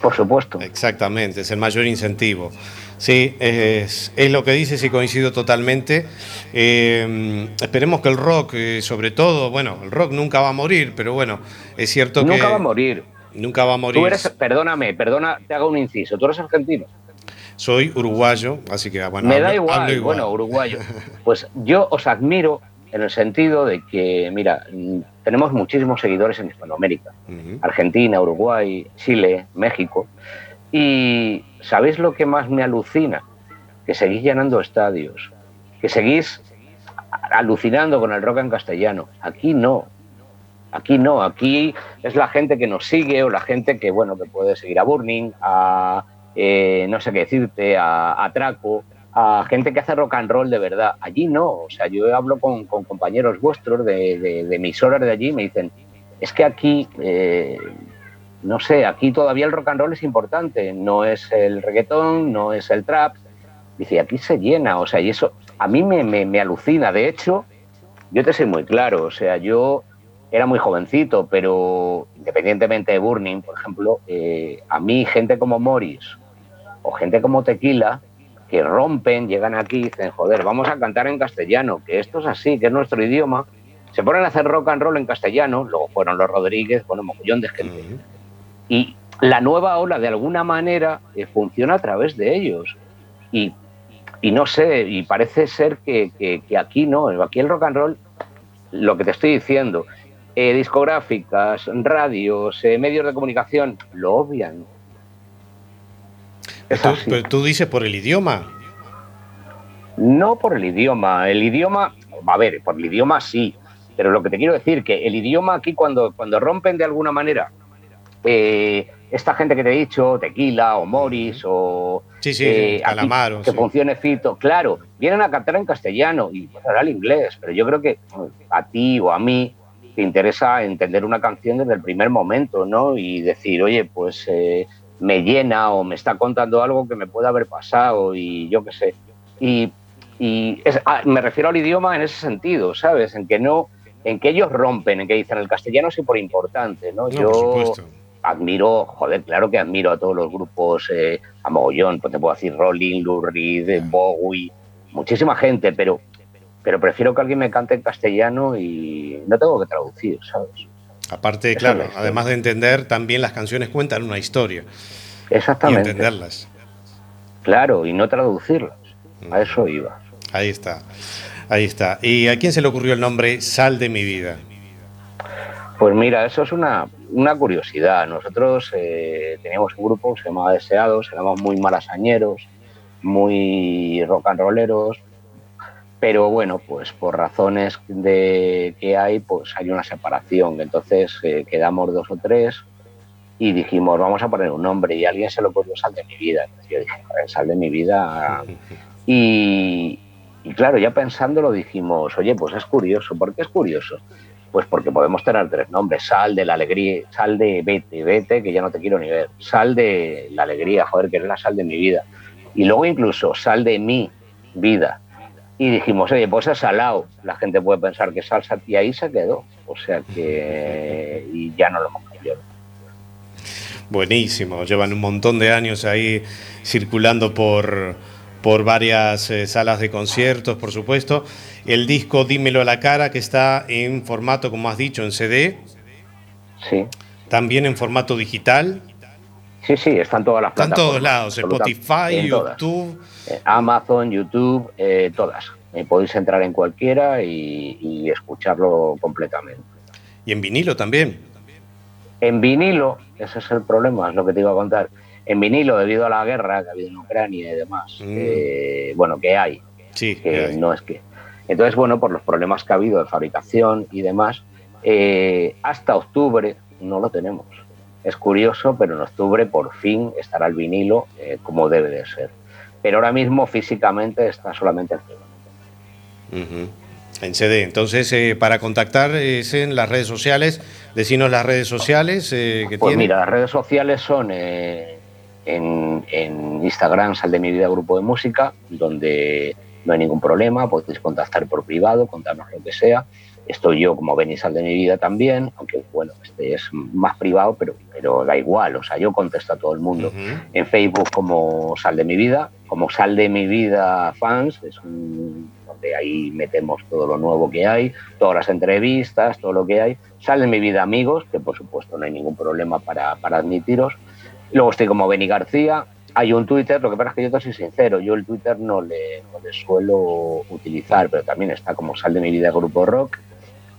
Por supuesto. Exactamente, es el mayor incentivo. Sí, es, es lo que dices y coincido totalmente. Eh, esperemos que el rock, eh, sobre todo, bueno, el rock nunca va a morir, pero bueno, es cierto que... Nunca va a morir. Nunca va a morir. Tú eres, perdóname, perdona, te hago un inciso. Tú eres argentino. Soy uruguayo, así que bueno, Me hablo- da igual, bueno, uruguayo. Pues yo os admiro en el sentido de que, mira, mm, tenemos muchísimos seguidores en Hispanoamérica. Argentina, Uruguay, Chile, México. Y ¿sabéis lo que más me alucina? Que seguís llenando estadios, que seguís alucinando con el rock en castellano. Aquí no. Aquí no, aquí es la gente que nos sigue o la gente que, bueno, que puede seguir a Burning, a, eh, no sé qué decirte, a, a Traco, a gente que hace rock and roll de verdad. Allí no, o sea, yo hablo con, con compañeros vuestros de, de, de emisoras de allí y me dicen, es que aquí, eh, no sé, aquí todavía el rock and roll es importante, no es el reggaetón, no es el trap. Dice, aquí se llena, o sea, y eso a mí me, me, me alucina. De hecho, yo te soy muy claro, o sea, yo era muy jovencito, pero independientemente de Burning, por ejemplo, eh, a mí gente como Morris o gente como Tequila, que rompen, llegan aquí y dicen, joder, vamos a cantar en castellano, que esto es así, que es nuestro idioma, se ponen a hacer rock and roll en castellano, luego fueron los Rodríguez, bueno, mogollón de gente. Y la nueva ola, de alguna manera, eh, funciona a través de ellos. Y, y no sé, y parece ser que, que- que aquí no, aquí el rock and roll, lo que te estoy diciendo, eh, discográficas, radios, eh, medios de comunicación, lo obvian. Tú- pero tú dices por el idioma. No por el idioma. El idioma, a ver, por el idioma sí. Pero lo que te quiero decir que el idioma aquí cuando, cuando rompen de alguna manera eh, esta gente que te he dicho, Tequila o Morris o Sí, sí, eh, aquí que sí. funcione Fito, claro, vienen a cantar en castellano y bueno, ahora el inglés, pero yo creo que a ti o a mí te interesa entender una canción desde el primer momento, ¿no? Y decir, oye, pues eh, me llena o me está contando algo que me puede haber pasado y yo qué sé. Y, y es- ah, me refiero al idioma en ese sentido, ¿sabes? En que no, en que ellos rompen, en que dicen el castellano sí por importante, ¿no? No, yo por admiro, joder, claro que admiro a todos los grupos eh, a mogollón, pues te puedo decir Rolling, Lou Reed, Bowie, muchísima gente, pero, pero prefiero que alguien me cante en castellano y no tengo que traducir, ¿sabes? Aparte, claro, además de entender, también las canciones cuentan una historia. Exactamente. Y entenderlas. Claro, y no traducirlas. A eso iba. Ahí está. Ahí está. ¿Y a quién se le ocurrió el nombre Sal de mi vida? Pues mira, eso es una, una curiosidad. Nosotros eh, teníamos un grupo que se llamaba Deseados, éramos muy malasañeros, muy rock and rolleros, pero bueno, pues por razones de que hay, pues hay una separación. Entonces eh, quedamos dos o tres y dijimos, vamos a poner un nombre y alguien se lo puso Sal de mi vida. Yo dije, "Joder, Sal de mi vida. Y, y claro, ya pensándolo dijimos, oye, pues es curioso. ¿Por qué es curioso? Pues porque podemos tener tres nombres. Sal de la alegría, sal de vete, vete, que ya no te quiero ni ver. Sal de la alegría, joder, que es la sal de mi vida. Y luego incluso sal de mi vida. Y dijimos, oye, pues es salado. La gente puede pensar que es salsa y ahí se quedó. O sea que y ya no lo hemos cambiado. Buenísimo, llevan un montón de años ahí circulando por, por varias eh, salas de conciertos, por supuesto. El disco Dímelo a la cara, que está en formato, como has dicho, en CD, Sí. también en formato digital, Sí, sí, están todas las está en todos plataformas, lados, Spotify, todas. YouTube. Eh, Amazon, YouTube, eh, todas. Eh, podéis entrar en cualquiera y, y escucharlo completamente. Y en vinilo también. En vinilo, ese es el problema, es lo que te iba a contar. En vinilo, debido a la guerra que ha habido en Ucrania y demás, Mm. eh, bueno, que hay, Sí, que eh, no es que. Entonces, bueno, por los problemas que ha habido de fabricación y demás, eh, hasta octubre no lo tenemos. Es curioso, pero en octubre por fin estará el vinilo eh, como debe de ser. Pero ahora mismo físicamente está solamente el CD. ujú, en CD. Entonces, eh, para contactar es en las redes sociales. Decinos las redes sociales eh, que Pues tienen. mira, las redes sociales son eh, en, en Instagram, Sal de mi vida grupo de música, donde no hay ningún problema, podéis contactar por privado, contarnos lo que sea. Estoy yo como Beni Sal de mi vida también, aunque bueno, este es más privado, pero, pero da igual, o sea, yo contesto a todo el mundo. En Facebook como Sal de mi vida, como Sal de mi vida fans, es un, donde ahí metemos todo lo nuevo que hay, todas las entrevistas, todo lo que hay. Sal de mi vida amigos, que por supuesto no hay ningún problema para, para admitiros. Luego estoy como Beni García. Hay un Twitter, lo que pasa es que yo te soy sincero, yo el Twitter no le, no le suelo utilizar, pero también está como Sal de mi vida Grupo Rock.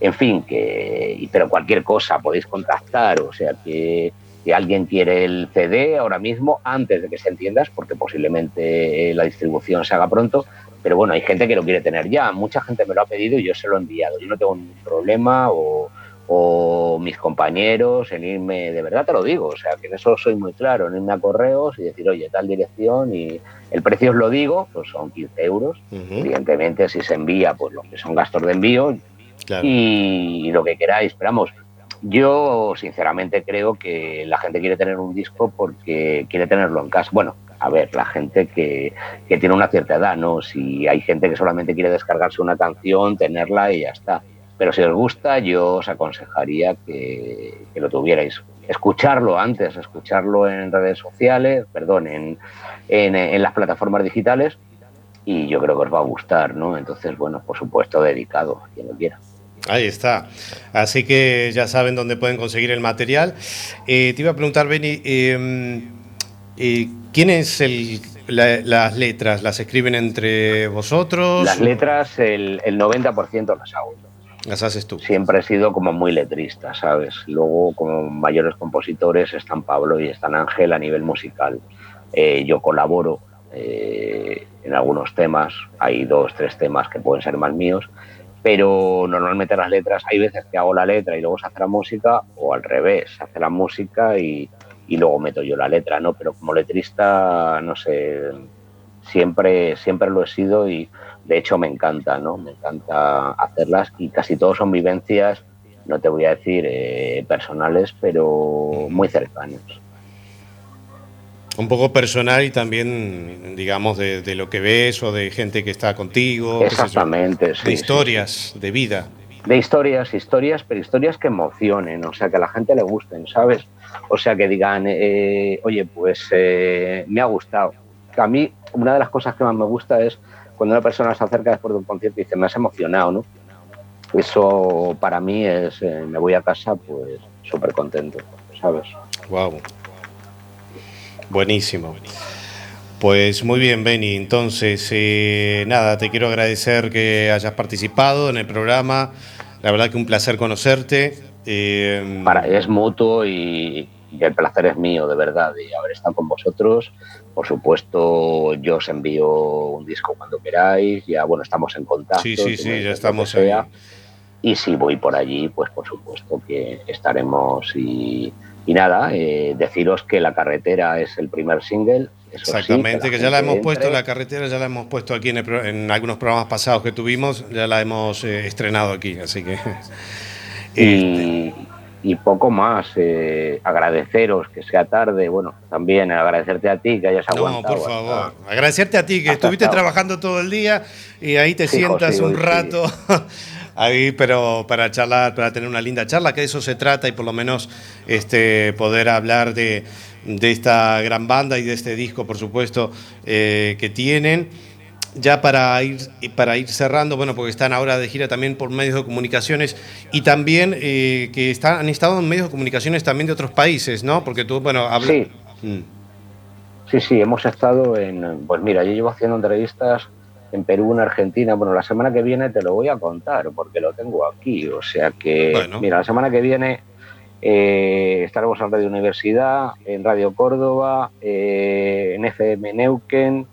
En fin, que, pero cualquier cosa podéis contactar, o sea que que alguien quiere el CD ahora mismo antes de que se entiendas, porque posiblemente eh, la distribución se haga pronto. Pero bueno, hay gente que lo quiere tener ya. Mucha gente me lo ha pedido y yo se lo he enviado. Yo no tengo ningún problema o, o mis compañeros en irme, de verdad te lo digo, o sea, que en eso soy muy claro, en irme a correos y decir, oye, tal dirección y el precio os lo digo, pues son 15 euros. Evidentemente, si se envía, pues lo que son gastos de envío, y lo que queráis. Esperamos. Yo sinceramente creo que la gente quiere tener un disco porque quiere tenerlo en casa. Bueno, a ver, la gente que, que tiene una cierta edad, ¿no? Si hay gente que solamente quiere descargarse una canción, tenerla y ya está. Pero si os gusta, yo os aconsejaría que, lo tuvierais. Escucharlo antes, escucharlo en redes sociales, perdón, en, en, en las plataformas digitales y yo creo que os va a gustar, ¿no? Entonces, bueno, por supuesto, dedicado quien lo quiera. Ahí está. Así que ya saben dónde pueden conseguir el material. Eh, te iba a preguntar, Benny, eh, eh, ¿quién es el, la- las letras? ¿Las escriben entre vosotros? Las letras, el, el 90% las hago. Las haces tú. Siempre he sido como muy letrista, ¿sabes? Luego, como mayores compositores, están Pablo y están Ángel a nivel musical. Eh, yo colaboro eh, en algunos temas, hay dos, tres temas que pueden ser más míos, pero normalmente las letras, hay veces que hago la letra y luego se hace la música, o al revés, se hace la música y, y luego meto yo la letra, ¿no? Pero como letrista, no sé, siempre, siempre lo he sido y de hecho me encanta, ¿no? Me encanta hacerlas y casi todos son vivencias, no te voy a decir eh, personales, pero muy cercanos. Un poco personal y también, digamos, de, de lo que ves o de gente que está contigo. yo. Exactamente, sí, De sí, historias, de vida. de historias, historias, pero historias que emocionen, o sea, que a la gente le gusten, ¿sabes? O sea, que digan, eh, oye, pues eh, me ha gustado. A mí, una de las cosas que más me gusta es cuando una persona se acerca después de un concierto y dice, me has emocionado, ¿no? Eso para mí es, eh, me voy a casa, pues súper contento, ¿sabes? Wow. Buenísimo. Pues muy bien, Benny. Entonces, eh, nada, te quiero agradecer que hayas participado en el programa. La verdad que un placer conocerte. Eh, Para, es mutuo y, y el placer es mío, de verdad, de haber estado con vosotros. Por supuesto, yo os envío un disco cuando queráis. Ya, bueno, estamos en contacto. sí, sí, sí, ya estamos ahí. y si voy por allí, pues por supuesto que estaremos y, y nada, eh, deciros que La Carretera es el primer single. eso sí, Exactamente, que, ya la hemos puesto, entre. la carretera ya la hemos puesto aquí en, el en algunos programas pasados que tuvimos, ya la hemos eh, estrenado aquí, así que... Este, y, y poco más. eh, agradeceros que sea tarde. Bueno, también agradecerte a ti que hayas No, aguantado. por hasta- favor. Agradecerte a ti que estuviste hasta- trabajando todo el día y ahí te Sí, sientas José, un sí. ahí, pero para charlar, para tener una linda charla, que de eso se trata y por lo menos este, poder hablar de, de esta gran banda y de este disco, por supuesto, eh, que tienen. Ya para ir, para ir cerrando, bueno, porque están ahora de gira también por medios de comunicaciones y también eh, que están, han estado en medios de comunicaciones también de otros países, ¿no? Porque tú, bueno, hablas... Sí. Sí, sí, hemos estado en. Pues mira, yo llevo haciendo entrevistas en Perú, en Argentina. Bueno, la semana que viene te lo voy a contar porque lo tengo aquí. O sea que, Bueno. mira, la semana que viene eh, estaremos en Radio Universidad, en Radio Córdoba, eh, en FM Neuquén.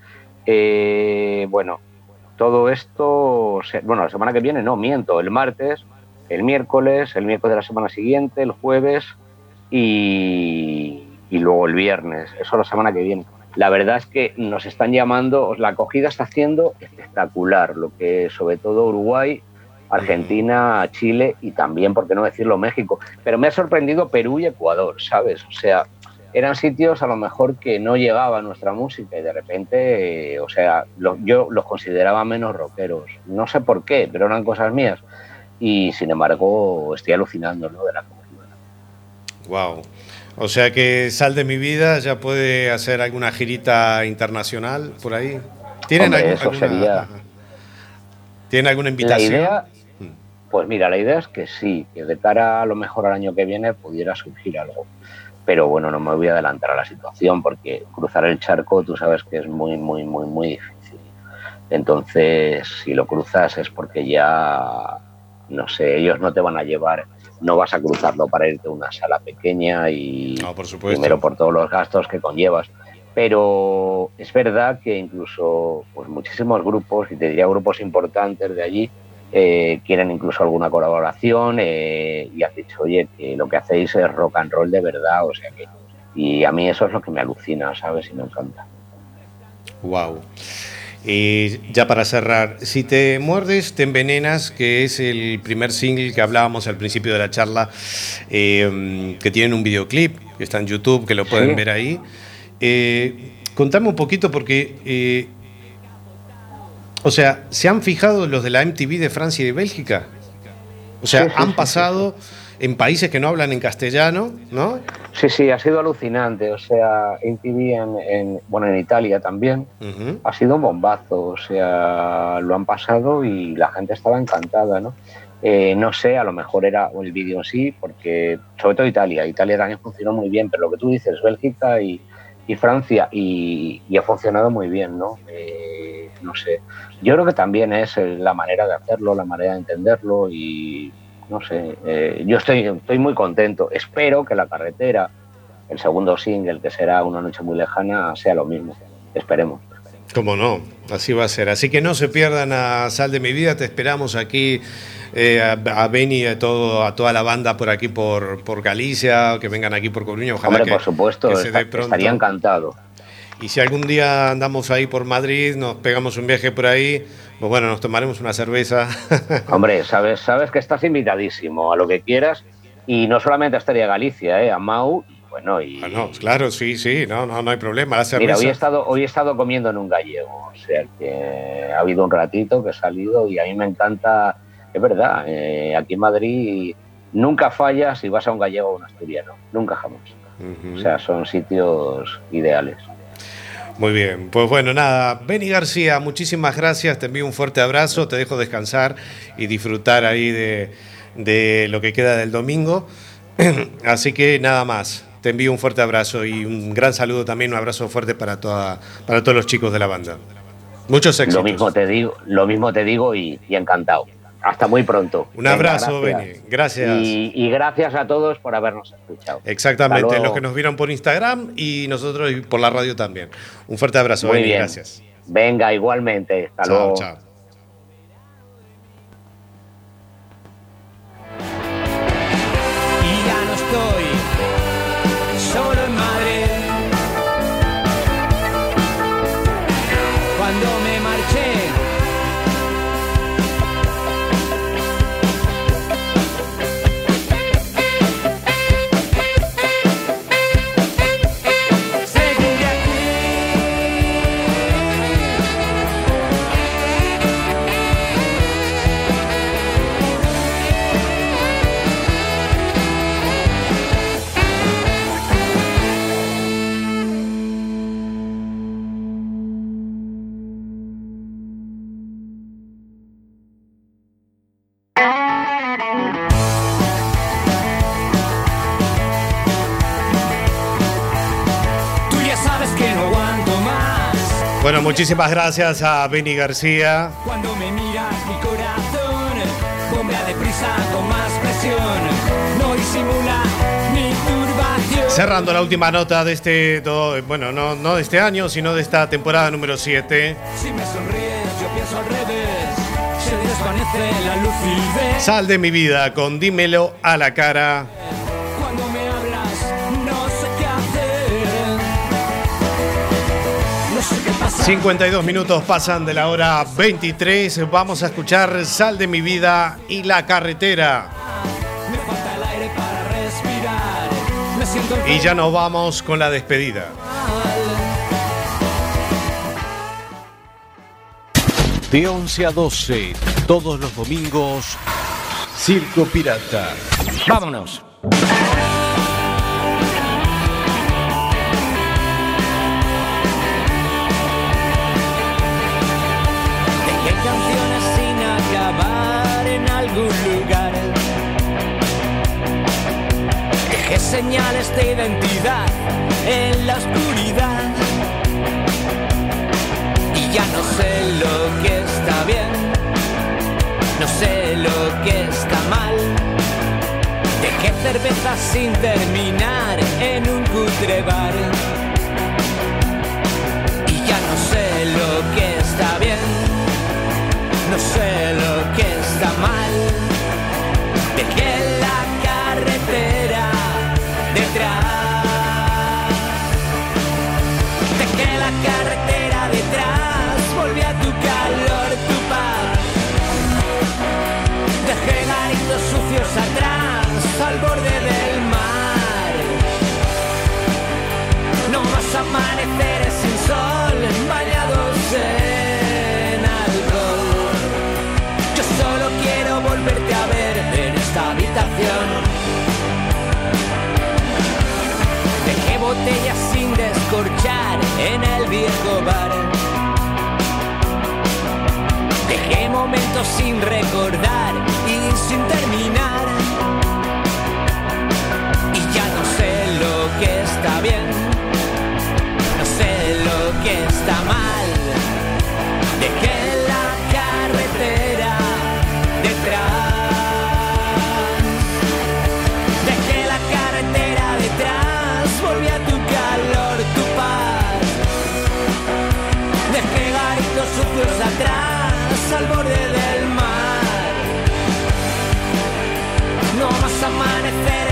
eh, bueno, todo esto. bueno, la semana que viene no, miento, el martes, el miércoles, el miércoles de la semana siguiente, el jueves y, y luego el viernes. Eso la semana que viene. La verdad es que nos están llamando, la acogida está haciendo espectacular, lo que sobre todo Uruguay, Argentina, Chile y también, por qué no decirlo, México. Pero me ha sorprendido Perú y Ecuador, ¿sabes? O sea, eran sitios a lo mejor que no llegaba nuestra música y de repente, eh, o sea, yo los consideraba menos rockeros. No sé por qué, pero eran cosas mías. Y sin embargo, estoy alucinando, ¿no? De la Wow. O sea que Sal de mi vida ya puede hacer alguna girita internacional por ahí. ¿Tienen Hombre, algún- eso alguna, sería-. ¿Tienen alguna La invitación? idea, pues mira, la idea es que sí, que de cara a lo mejor al año que viene pudiera surgir algo. Pero bueno, no me voy a adelantar a la situación porque cruzar el charco tú sabes que es muy, muy, muy, muy difícil. Entonces, si lo cruzas es porque ya, no sé, ellos no te van a llevar, no vas a cruzarlo para irte a una sala pequeña y No, por supuesto. primero por todos los gastos que conllevas. Pero es verdad que incluso pues, muchísimos grupos, y te diría grupos importantes de allí, eh, quieren incluso alguna colaboración eh, y has dicho, oye, que lo que hacéis es rock and roll de verdad, o sea que... Y a mí eso es lo que me alucina, ¿sabes? Y me encanta. Wow. Y ya para cerrar, si te muerdes, te envenenas, que es el primer single que hablábamos al principio de la charla, eh, que tienen un videoclip, que está en YouTube, que lo pueden Sí. ver ahí. Eh, contame un poquito porque, eh, o sea, ¿se han fijado los de la MTV de Francia y de Bélgica? O sea, Sí, sí, han pasado en países que no hablan en castellano, ¿no? Sí, sí, ha sido alucinante. O sea, MTV en, en- bueno, en Italia también ha sido un bombazo. O sea, lo han pasado y la gente estaba encantada, ¿no? Eh, no sé, a lo mejor era el vídeo en sí, porque sobre todo Italia. Italia también funcionó muy bien, pero lo que tú dices, Bélgica y, y Francia, y, y ha funcionado muy bien, ¿no? Eh, no sé. Yo creo que también es eh, la manera de hacerlo, la manera de entenderlo y no sé. eh, yo estoy, estoy muy contento. Espero que la carretera, el segundo single, que será Una noche muy lejana, sea lo mismo. Esperemos. Cómo no, así va a ser. Así que no se pierdan a Sal de mi vida, te esperamos aquí, eh, a, a Beni y a, todo, a toda la banda por aquí, por, por Galicia, que vengan aquí por Coruña, ojalá Hombre, que, por supuesto, que se dé pronto. estaría encantado. Y si algún día andamos ahí por Madrid, nos pegamos un viaje por ahí, pues bueno, nos tomaremos una cerveza. Hombre, sabes, sabes que estás invitadísimo a lo que quieras y no solamente estaría Galicia, ¿eh? a Mau, bueno, y Ah, no, claro, sí, sí, no, no, no hay problema. La cerveza. mira, hoy he estado, hoy he estado comiendo en un gallego, o sea que ha habido un ratito que he salido y a mí me encanta, es verdad, eh, aquí en Madrid nunca fallas si vas a un gallego o un asturiano, nunca jamás. O sea, son sitios ideales. Muy bien, pues bueno, nada, Beni García, muchísimas gracias, te envío un fuerte abrazo, te dejo descansar y disfrutar ahí de, de lo que queda del domingo. Así que nada más, te envío un fuerte abrazo y un gran saludo también, un abrazo fuerte para, toda, para todos los chicos de la banda. Muchos éxitos. Lo mismo te digo, lo mismo te digo y, y encantado. Hasta muy pronto. Un Venga, abrazo, gracias. Beni, gracias. Y, y gracias a todos por habernos escuchado. Exactamente, los que nos vieron por Instagram y nosotros por la radio también. Un fuerte abrazo, Muy Beni, bien. gracias. Venga, igualmente. Hasta Chao, luego. chao. Muchísimas gracias a Benny García. Cuando me miras mi corazón bombea deprisa con más presión. No disimula mi turbación. Cerrando la última nota de este, do- bueno, no, no de este año, sino de esta temporada número 7. Si me sonríes, yo pienso al revés. Se desvanece la lucidez. Sal de mi vida con Dímelo a la cara. 52 minutos pasan de la hora 23. Vamos a escuchar Sal de mi vida y la carretera. Me falta el aire para respirar. Me siento Y ya nos vamos con la despedida. De 11 a 12, todos los domingos, Circo Pirata. Vámonos. Dejé señales de identidad en la oscuridad. Y ya no sé lo que está bien, no sé lo que está mal. Dejé cerveza sin terminar en un cutre bar. Y ya no sé lo que está bien, no sé lo que está mal. Dejé la carretera detrás. Dejé la carretera detrás, volví a tu calor, tu paz. Dejé garitos sucios atrás, al borde del mar. No más amaneceres Botellas sin descorchar en el viejo bar. Dejé momentos sin recordar y sin terminar. Y ya no sé lo que está bien, no sé lo que está mal. Dejé la carretera más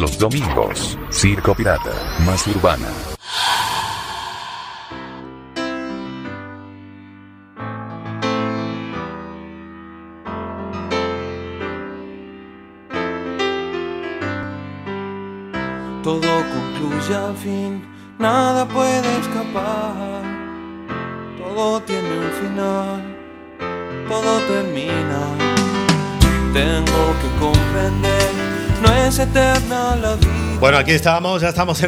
los domingos, Circo Pirata, más urbana. Aquí estamos, ya estamos en